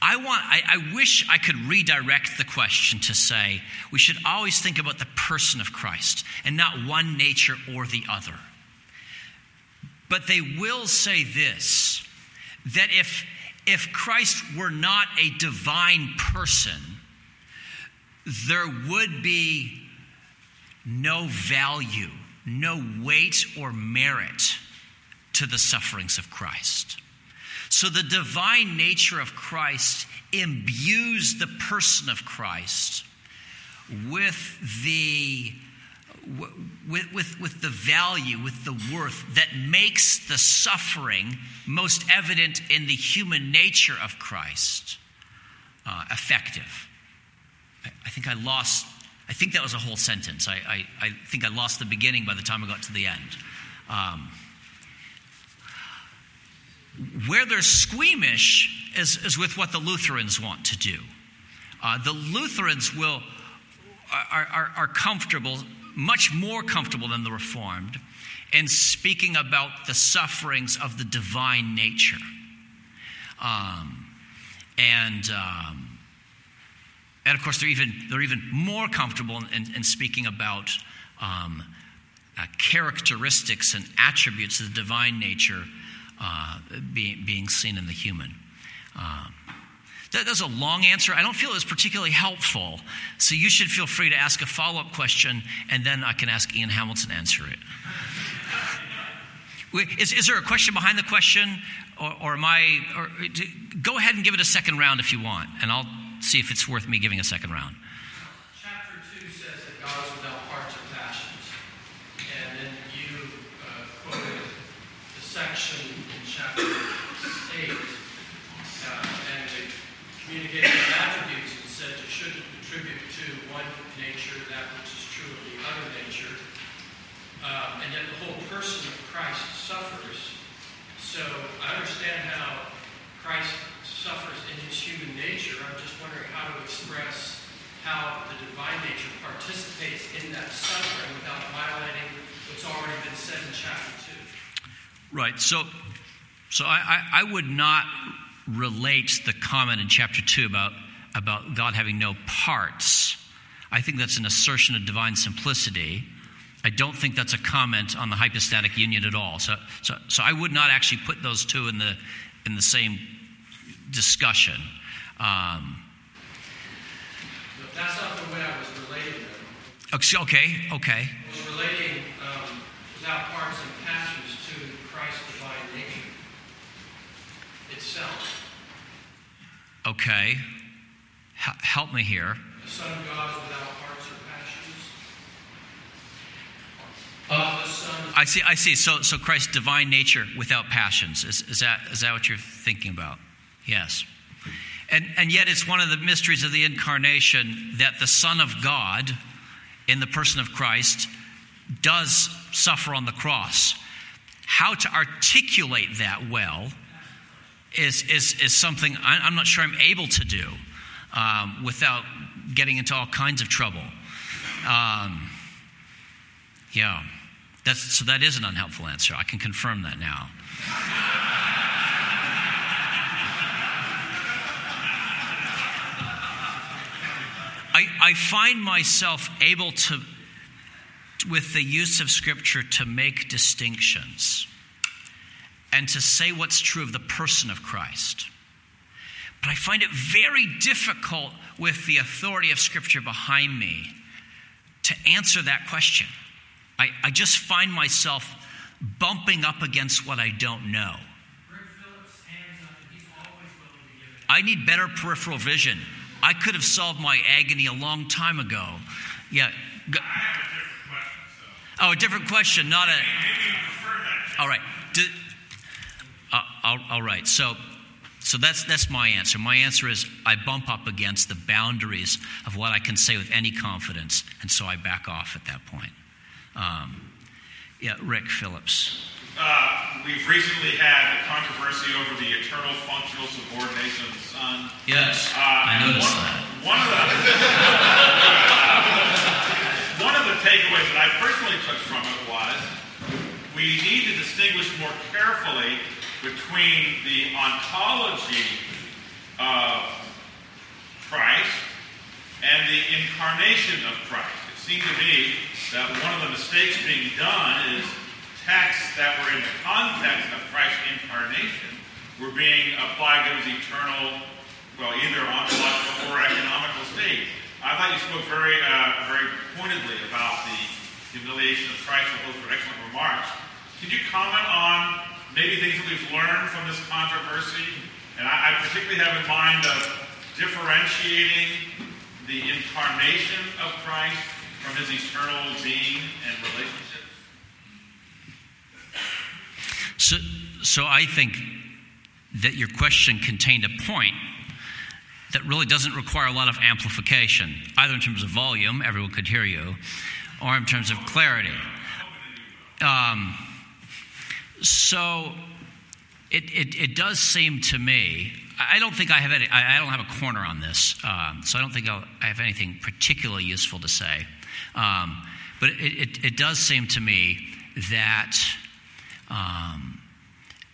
Speaker 1: I want I, I, wish I could redirect the question to say we should always think about the person of Christ and not one nature or the other. But they will say this that if if Christ were not a divine person, there would be no value, no weight or merit to the sufferings of Christ. So the divine nature of Christ imbues the person of Christ with the with, with, with the value, with the worth that makes the suffering most evident in the human nature of Christ uh, effective. I, I, think I lost, I think that was a whole sentence. I, I, I, think I lost the beginning by the time I got to the end. Um, where they're squeamish is, is with what the Lutherans want to do. Uh, the Lutherans will are, are, are, comfortable, much more comfortable than the Reformed, in speaking about the sufferings of the divine nature. Um, and um, and of course, they're even they're even more comfortable in, in speaking about um, uh, characteristics and attributes of the divine nature uh, being, being seen in the human. Um, that, that's a long answer. I don't feel it's particularly helpful. So you should feel free to ask a follow up question, and then I can ask Ian Hamilton to answer it. Is, is there a question behind the question? Or, or am I. Or, go ahead and give it a second round if you want, and I'll see if it's worth me giving a second round.
Speaker 2: Chapter 2 says that God is without parts or passions. And then you uh, quoted the section chapter 8, uh, and it attributes and said you shouldn't attribute to one nature that which is true of the other nature. Uh, and yet the whole person of Christ suffers. So I understand how Christ suffers in his human nature. I'm just wondering how to express how the divine nature participates in that suffering without violating what's already been said in chapter 2.
Speaker 1: Right. So so I, I, I would not relate the comment in chapter 2 about, about God having no parts. I think that's an assertion of divine simplicity. I don't think that's a comment on the hypostatic union at all. So, so, so I would not actually put those two in the, in the same discussion. Um,
Speaker 2: that's not the way I was relating them.
Speaker 1: okay, okay.
Speaker 2: I was relating um, without parts and passions to Christ's divine nature itself.
Speaker 1: Okay. H- help me here.
Speaker 2: The Son of God is without parts or passions. Of the Son,
Speaker 1: I see. I see. So, so Christ's divine nature without passions is, is that is that what you're thinking about? Yes. And and yet it's one of the mysteries of the incarnation that the Son of God, in the person of Christ, does suffer on the cross. How to articulate that well is is is something I'm not sure I'm able to do um, without getting into all kinds of trouble. Um, yeah. That's, so that is an unhelpful answer. I can confirm that now. *laughs* I, I find myself able to, with the use of Scripture, to make distinctions and to say what's true of the person of Christ. But I find it very difficult with the authority of Scripture behind me to answer that question. I, I just find myself bumping up against what I don't know.
Speaker 2: Rick Phillips hands up, and he's always willing to give it.
Speaker 1: I need better peripheral vision. I could have solved my agony a long time ago. Yeah.
Speaker 3: I have a different question, so
Speaker 1: Oh, a different question, not a.
Speaker 3: maybe you prefer that.
Speaker 1: All right. Do, all, all right. So, so that's that's my answer. My answer is I bump up against the boundaries of what I can say with any confidence, and so I back off at that point. Um, yeah, Rick Phillips.
Speaker 3: Uh, we've recently had a controversy over the eternal functional subordination of the Son.
Speaker 1: Yes,
Speaker 3: Uh,
Speaker 1: I noticed
Speaker 3: one,
Speaker 1: that.
Speaker 3: One of the one of the takeaways that I personally took from it was we need to distinguish more carefully between the ontology of Christ and the incarnation of Christ. It seemed to me that one of the mistakes being done is texts that were in the context of Christ's incarnation were being applied to his eternal, well, either ontological or economical state. I thought you spoke very, uh, very pointedly about the humiliation of Christ, and those were excellent remarks. Could you comment on maybe things that we've learned from this controversy? And I, I particularly have in mind of differentiating the incarnation of Christ from his eternal being and relationship.
Speaker 1: So, so I think that your question contained a point that really doesn't require a lot of amplification, either in terms of volume, everyone could hear you, or in terms of clarity. Um, so it, it, it does seem to me, I don't think I have any, I I don't have a corner on this, um, so I don't think I'll, I have anything particularly useful to say. Um, but it, it, it does seem to me that um,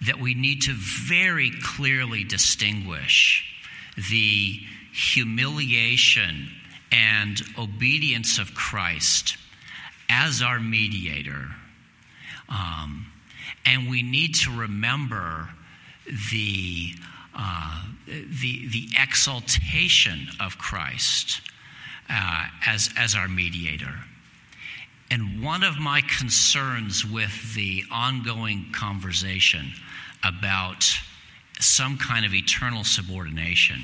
Speaker 1: that we need to very clearly distinguish the humiliation and obedience of Christ as our mediator. Um, and we need to remember the, uh, the, the exaltation of Christ uh, as, as our mediator. And one of my concerns with the ongoing conversation about some kind of eternal subordination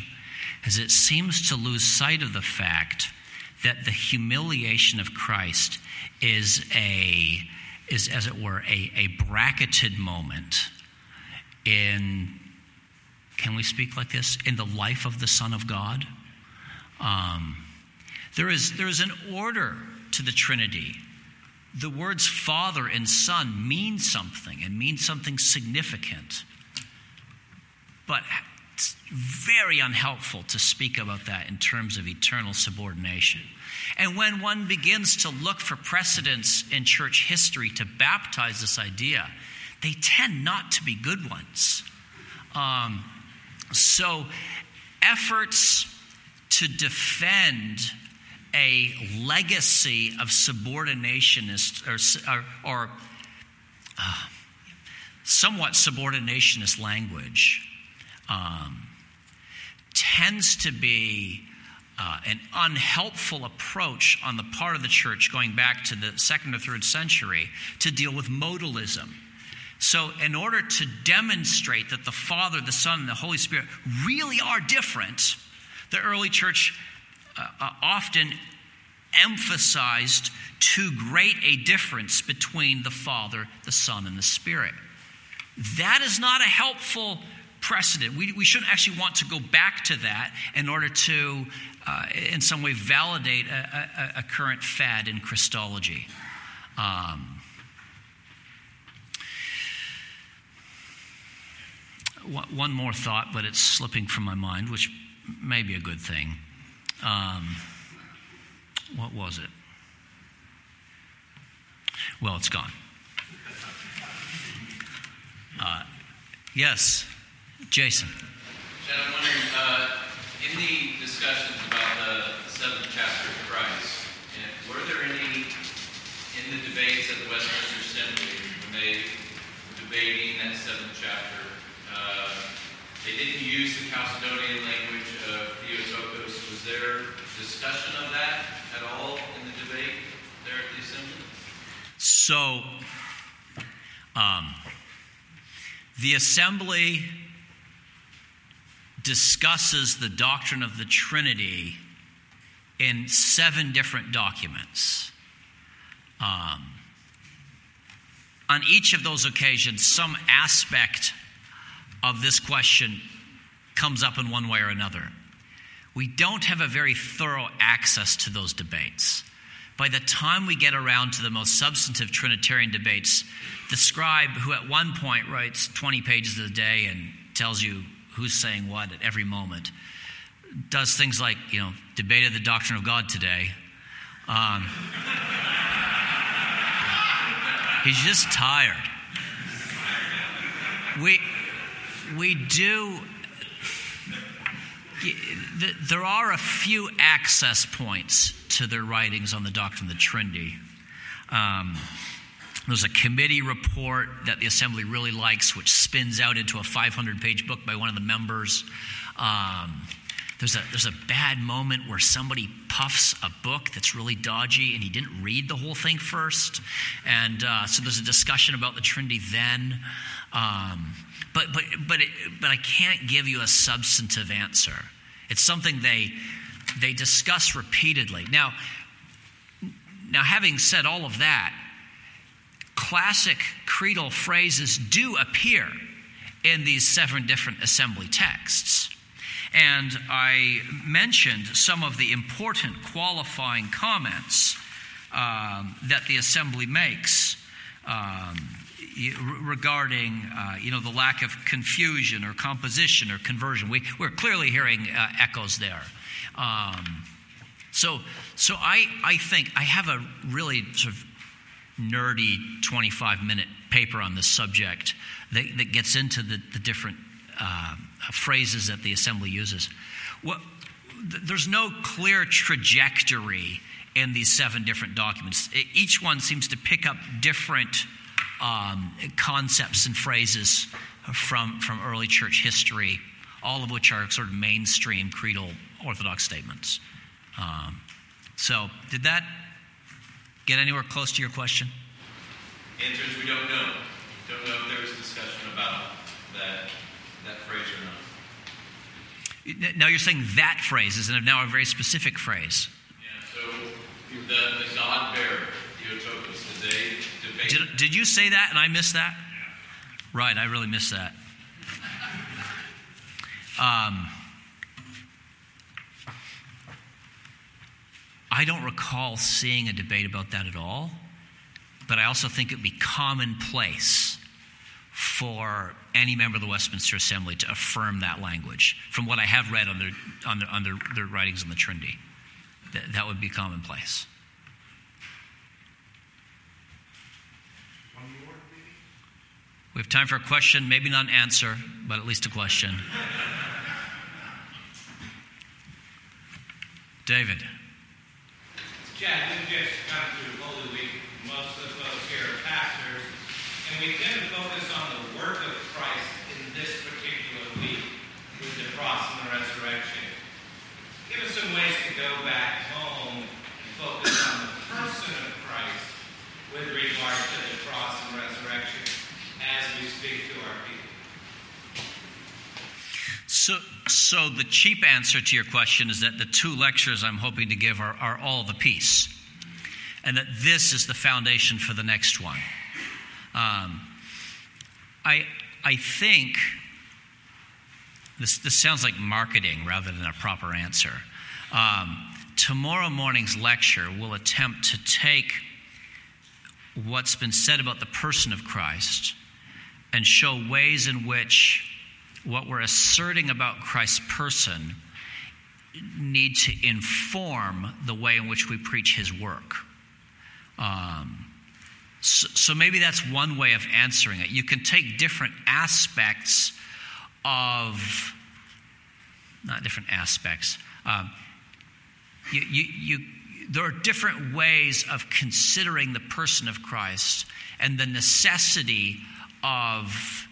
Speaker 1: is it seems to lose sight of the fact that the humiliation of Christ is a is as it were a, a bracketed moment in can we speak like this in the life of the Son of God? Um, there is there is an order to the Trinity. The words Father and Son mean something and mean something significant. But it's very unhelpful to speak about that in terms of eternal subordination. And when one begins to look for precedents in church history to baptize this idea, they tend not to be good ones. Um, so, efforts to defend a legacy of subordinationist or, or, or uh, somewhat subordinationist language um, tends to be uh, an unhelpful approach on the part of the church going back to the second or third century to deal with modalism. So, in order to demonstrate that the Father, the Son, and the Holy Spirit really are different, the early church uh, uh, often emphasized too great a difference between the Father, the Son, and the Spirit. That is not a helpful precedent. We, we shouldn't actually want to go back to that in order to, uh, in some way, validate a, a, a current fad in Christology. Um, one more thought, but it's slipping from my mind, which may be a good thing. Um, what was it? Well, it's gone. Uh, yes, Jason.
Speaker 4: Chad, I'm wondering, uh, in the discussions about the seventh chapter of Christ, were there any in the debates at the Westminster Assembly when they were debating that seventh chapter? Uh, they didn't use the Chalcedonian language of Theotokos. Was there discussion of that at all in the debate there at the assembly?
Speaker 1: So, um, the assembly discusses the doctrine of the Trinity in seven different documents. Um, on each of those occasions, some aspect of this question comes up in one way or another. We don't have a very thorough access to those debates. By the time we get around to the most substantive Trinitarian debates, the scribe, who at one point writes 20 pages a day and tells you who's saying what at every moment, does things like, you know, debated the doctrine of God today. Um, he's just tired. We, we do there are a few access points to their writings on the doctrine of the Trinity. Um, there's a committee report that the assembly really likes, which spins out into a 500 page book by one of the members. Um, there's a, there's a bad moment where somebody puffs a book that's really dodgy and he didn't read the whole thing first. And uh, so there's a discussion about the Trinity then. Um, but, but, but, it, but I can't give you a substantive answer. It's something they, they discuss repeatedly. Now, now, having said all of that, classic creedal phrases do appear in these seven different assembly texts. And I mentioned some of the important qualifying comments um, that the assembly makes. Um, regarding uh, you know the lack of confusion or composition or conversion. We, we're clearly hearing uh, echoes there. Um, so so I, I think I have a really sort of nerdy 25 minute paper on this subject that, that gets into the, the different uh, phrases that the assembly uses. Well, th- there's no clear trajectory in these seven different documents. Each one seems to pick up different um, concepts and phrases from, from early church history, all of which are sort of mainstream creedal Orthodox statements. Um, so, did that get anywhere close to your question?
Speaker 4: Answers we don't know. Don't know if there was discussion about that, that phrase or
Speaker 1: not. Now you're saying that phrase is now a very specific phrase.
Speaker 4: Yeah, so the, the God bearer, Theotokos, did they
Speaker 1: did, did you say that and I missed that? Right, I really missed that. Um, I don't recall seeing a debate about that at all, but I also think it would be commonplace for any member of the Westminster Assembly to affirm that language from what I have read on their, on their, on their, their writings on the Trinity. That, that would be commonplace. We have time for a question, maybe not an answer, but at least a question. *laughs* David.
Speaker 5: Chad, we just come through Holy Week. Most of folks here are pastors, and we tend to focus on the work of Christ in this particular week. with the cross and the resurrection. Give us some ways to go back home and focus on the person of Christ with regard to the cross and resurrection as we speak to our people.
Speaker 1: So, so the cheap answer to your question is that the two lectures I'm hoping to give are, are all the piece, and that this is the foundation for the next one. Um, I, I think this, this sounds like marketing rather than a proper answer. Um, tomorrow morning's lecture will attempt to take what's been said about the person of Christ and show ways in which what we're asserting about Christ's person need to inform the way in which we preach his work. Um, so, so, maybe that's one way of answering it. You can take different aspects of, not different aspects, um, you, you, you, there are different ways of considering the person of Christ and the necessity of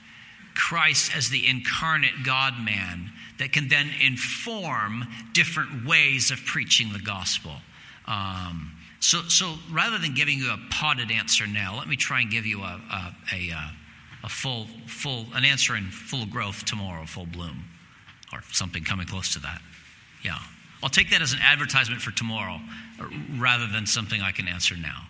Speaker 1: Christ as the incarnate God man that can then inform different ways of preaching the gospel. Um, so, so rather than giving you a potted answer now, let me try and give you a, a, a, a full, full, an answer in full growth tomorrow, full bloom, or something coming close to that. Yeah. I'll take that as an advertisement for tomorrow rather than something I can answer now.